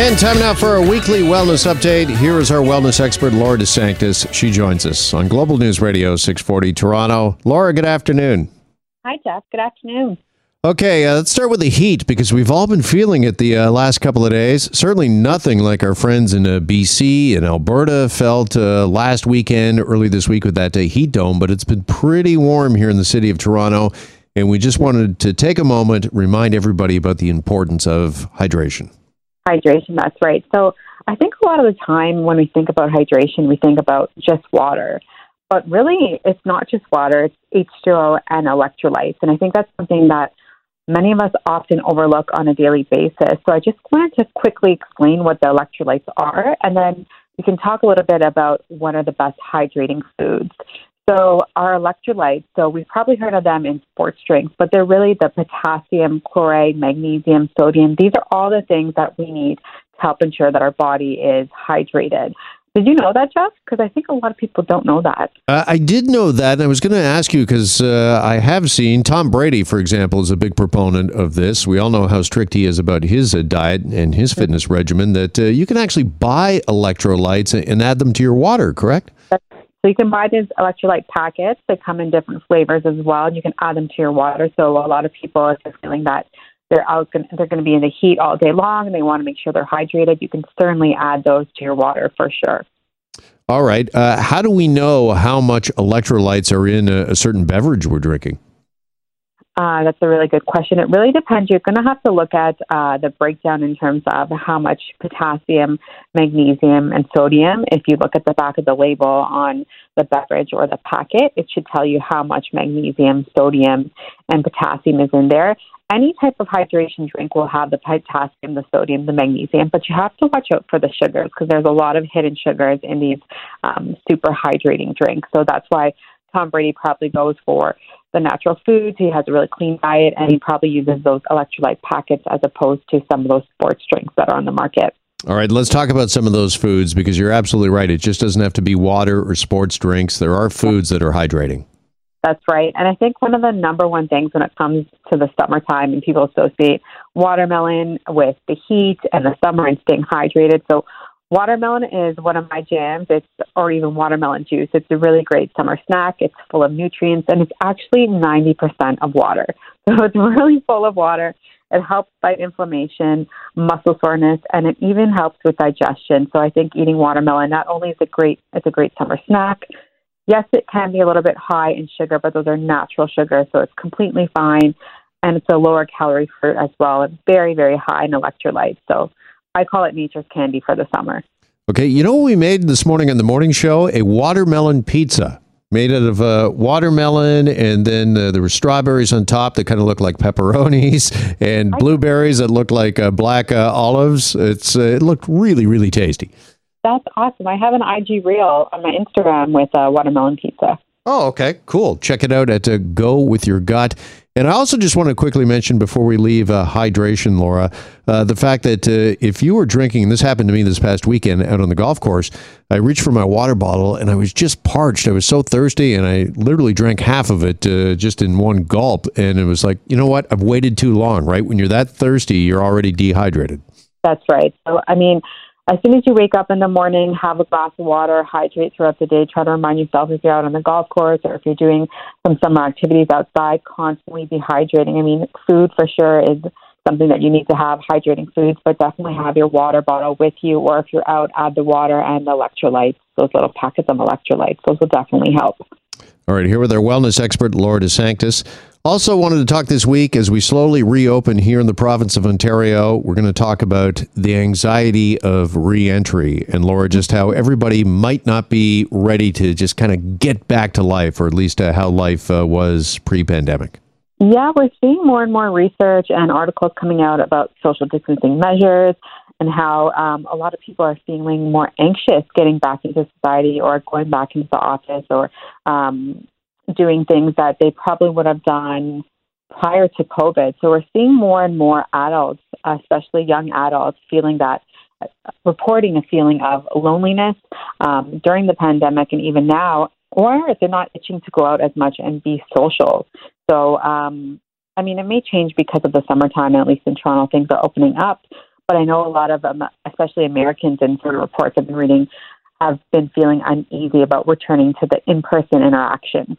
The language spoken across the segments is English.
And time now for a weekly wellness update. Here is our wellness expert, Laura DeSanctis. She joins us on Global News Radio 640 Toronto. Laura, good afternoon. Hi, Jeff. Good afternoon. Okay, uh, let's start with the heat because we've all been feeling it the uh, last couple of days. Certainly nothing like our friends in uh, BC and Alberta felt uh, last weekend, early this week with that uh, heat dome, but it's been pretty warm here in the city of Toronto. And we just wanted to take a moment, remind everybody about the importance of hydration. Hydration, that's right. So I think a lot of the time when we think about hydration, we think about just water. But really, it's not just water, it's H2O and electrolytes. And I think that's something that many of us often overlook on a daily basis. So I just wanted to quickly explain what the electrolytes are, and then we can talk a little bit about what are the best hydrating foods. So our electrolytes, so we've probably heard of them in sports drinks, but they're really the potassium, chloride, magnesium, sodium. These are all the things that we need to help ensure that our body is hydrated. Did you know that, Jeff? Because I think a lot of people don't know that. Uh, I did know that, and I was going to ask you because uh, I have seen Tom Brady, for example, is a big proponent of this. We all know how strict he is about his uh, diet and his fitness regimen. That uh, you can actually buy electrolytes and add them to your water, correct? So you can buy these electrolyte packets. They come in different flavors as well, and you can add them to your water. So a lot of people, if they're feeling that they're out, they're going to be in the heat all day long, and they want to make sure they're hydrated, you can certainly add those to your water for sure. All right. Uh, how do we know how much electrolytes are in a, a certain beverage we're drinking? Uh, that's a really good question. It really depends. You're going to have to look at uh, the breakdown in terms of how much potassium, magnesium, and sodium. If you look at the back of the label on the beverage or the packet, it should tell you how much magnesium, sodium, and potassium is in there. Any type of hydration drink will have the potassium, the sodium, the magnesium, but you have to watch out for the sugars because there's a lot of hidden sugars in these um, super hydrating drinks. So that's why Tom Brady probably goes for the natural foods. He has a really clean diet, and he probably uses those electrolyte packets as opposed to some of those sports drinks that are on the market. All right, let's talk about some of those foods because you're absolutely right. It just doesn't have to be water or sports drinks. There are foods that are hydrating. That's right. And I think one of the number one things when it comes to the summertime and people associate watermelon with the heat and the summer and staying hydrated. So Watermelon is one of my jams. It's or even watermelon juice. It's a really great summer snack. It's full of nutrients and it's actually 90% of water. So it's really full of water. It helps fight inflammation, muscle soreness, and it even helps with digestion. So I think eating watermelon not only is a great it's a great summer snack. Yes, it can be a little bit high in sugar, but those are natural sugars, so it's completely fine. And it's a lower calorie fruit as well. It's very, very high in electrolytes. So I call it nature's candy for the summer. Okay, you know what we made this morning on the morning show? A watermelon pizza made out of uh, watermelon, and then uh, there were strawberries on top that kind of looked like pepperonis, and blueberries that looked like uh, black uh, olives. It's uh, it looked really really tasty. That's awesome. I have an IG reel on my Instagram with uh, watermelon pizza. Oh, okay, cool. Check it out at uh, Go with Your Gut. And I also just want to quickly mention before we leave uh, hydration, Laura, uh, the fact that uh, if you were drinking, this happened to me this past weekend out on the golf course, I reached for my water bottle and I was just parched. I was so thirsty and I literally drank half of it uh, just in one gulp. And it was like, you know what? I've waited too long, right? When you're that thirsty, you're already dehydrated. That's right. So, I mean, as soon as you wake up in the morning, have a glass of water, hydrate throughout the day. Try to remind yourself if you're out on the golf course or if you're doing some summer activities outside, constantly be hydrating. I mean, food for sure is something that you need to have hydrating foods, but definitely have your water bottle with you. Or if you're out, add the water and the electrolytes, those little packets of electrolytes. Those will definitely help. All right, here with our wellness expert, Laura DeSanctis. Also, wanted to talk this week as we slowly reopen here in the province of Ontario. We're going to talk about the anxiety of reentry and, Laura, just how everybody might not be ready to just kind of get back to life, or at least uh, how life uh, was pre pandemic. Yeah, we're seeing more and more research and articles coming out about social distancing measures and how um, a lot of people are feeling more anxious getting back into society or going back into the office or um, doing things that they probably would have done prior to COVID. So we're seeing more and more adults, especially young adults, feeling that reporting a feeling of loneliness um, during the pandemic and even now, or they're not itching to go out as much and be social. So, um, I mean, it may change because of the summertime, at least in Toronto, things are opening up. but I know a lot of, um, especially Americans in sort of reports I've been reading, have been feeling uneasy about returning to the in-person interaction.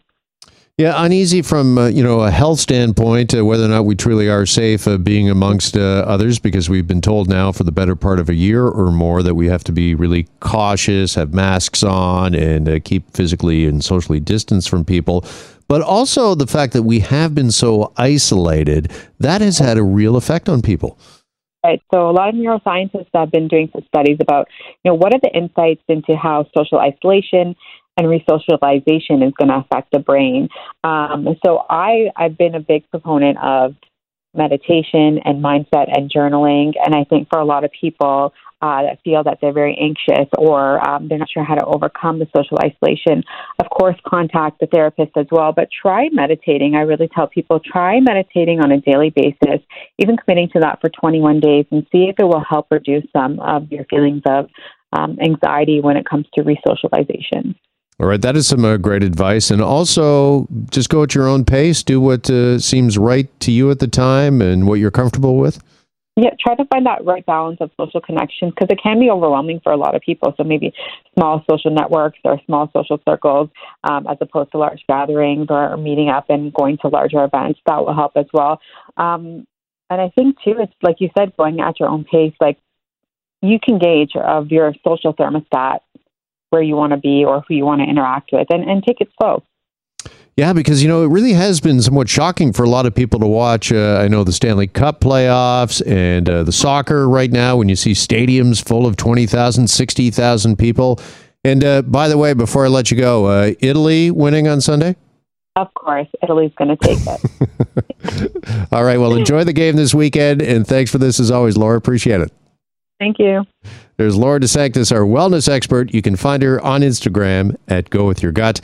Yeah, uneasy from uh, you know a health standpoint, uh, whether or not we truly are safe uh, being amongst uh, others, because we've been told now for the better part of a year or more that we have to be really cautious, have masks on, and uh, keep physically and socially distanced from people. But also the fact that we have been so isolated, that has had a real effect on people. Right. So a lot of neuroscientists have been doing some studies about, you know, what are the insights into how social isolation and resocialization is going to affect the brain. Um, so I, I've been a big proponent of meditation and mindset and journaling. And I think for a lot of people uh, that feel that they're very anxious or um, they're not sure how to overcome the social isolation, of course, contact the therapist as well. But try meditating. I really tell people try meditating on a daily basis, even committing to that for 21 days, and see if it will help reduce some of your feelings of um, anxiety when it comes to resocialization. All right, that is some uh, great advice. And also, just go at your own pace, do what uh, seems right to you at the time and what you're comfortable with. Yeah, try to find that right balance of social connection because it can be overwhelming for a lot of people. So maybe small social networks or small social circles, um, as opposed to large gatherings or meeting up and going to larger events. That will help as well. Um, and I think too, it's like you said, going at your own pace. Like you can gauge of your social thermostat where you want to be or who you want to interact with and, and take it slow. Yeah, because you know it really has been somewhat shocking for a lot of people to watch. Uh, I know the Stanley Cup playoffs and uh, the soccer right now when you see stadiums full of 20,000, 60,000 people. And uh, by the way, before I let you go, uh, Italy winning on Sunday? Of course, Italy's going to take it. All right, well, enjoy the game this weekend, and thanks for this as always, Laura. Appreciate it. Thank you. There's Laura DeSanctis, our wellness expert. You can find her on Instagram at Go With Your Gut.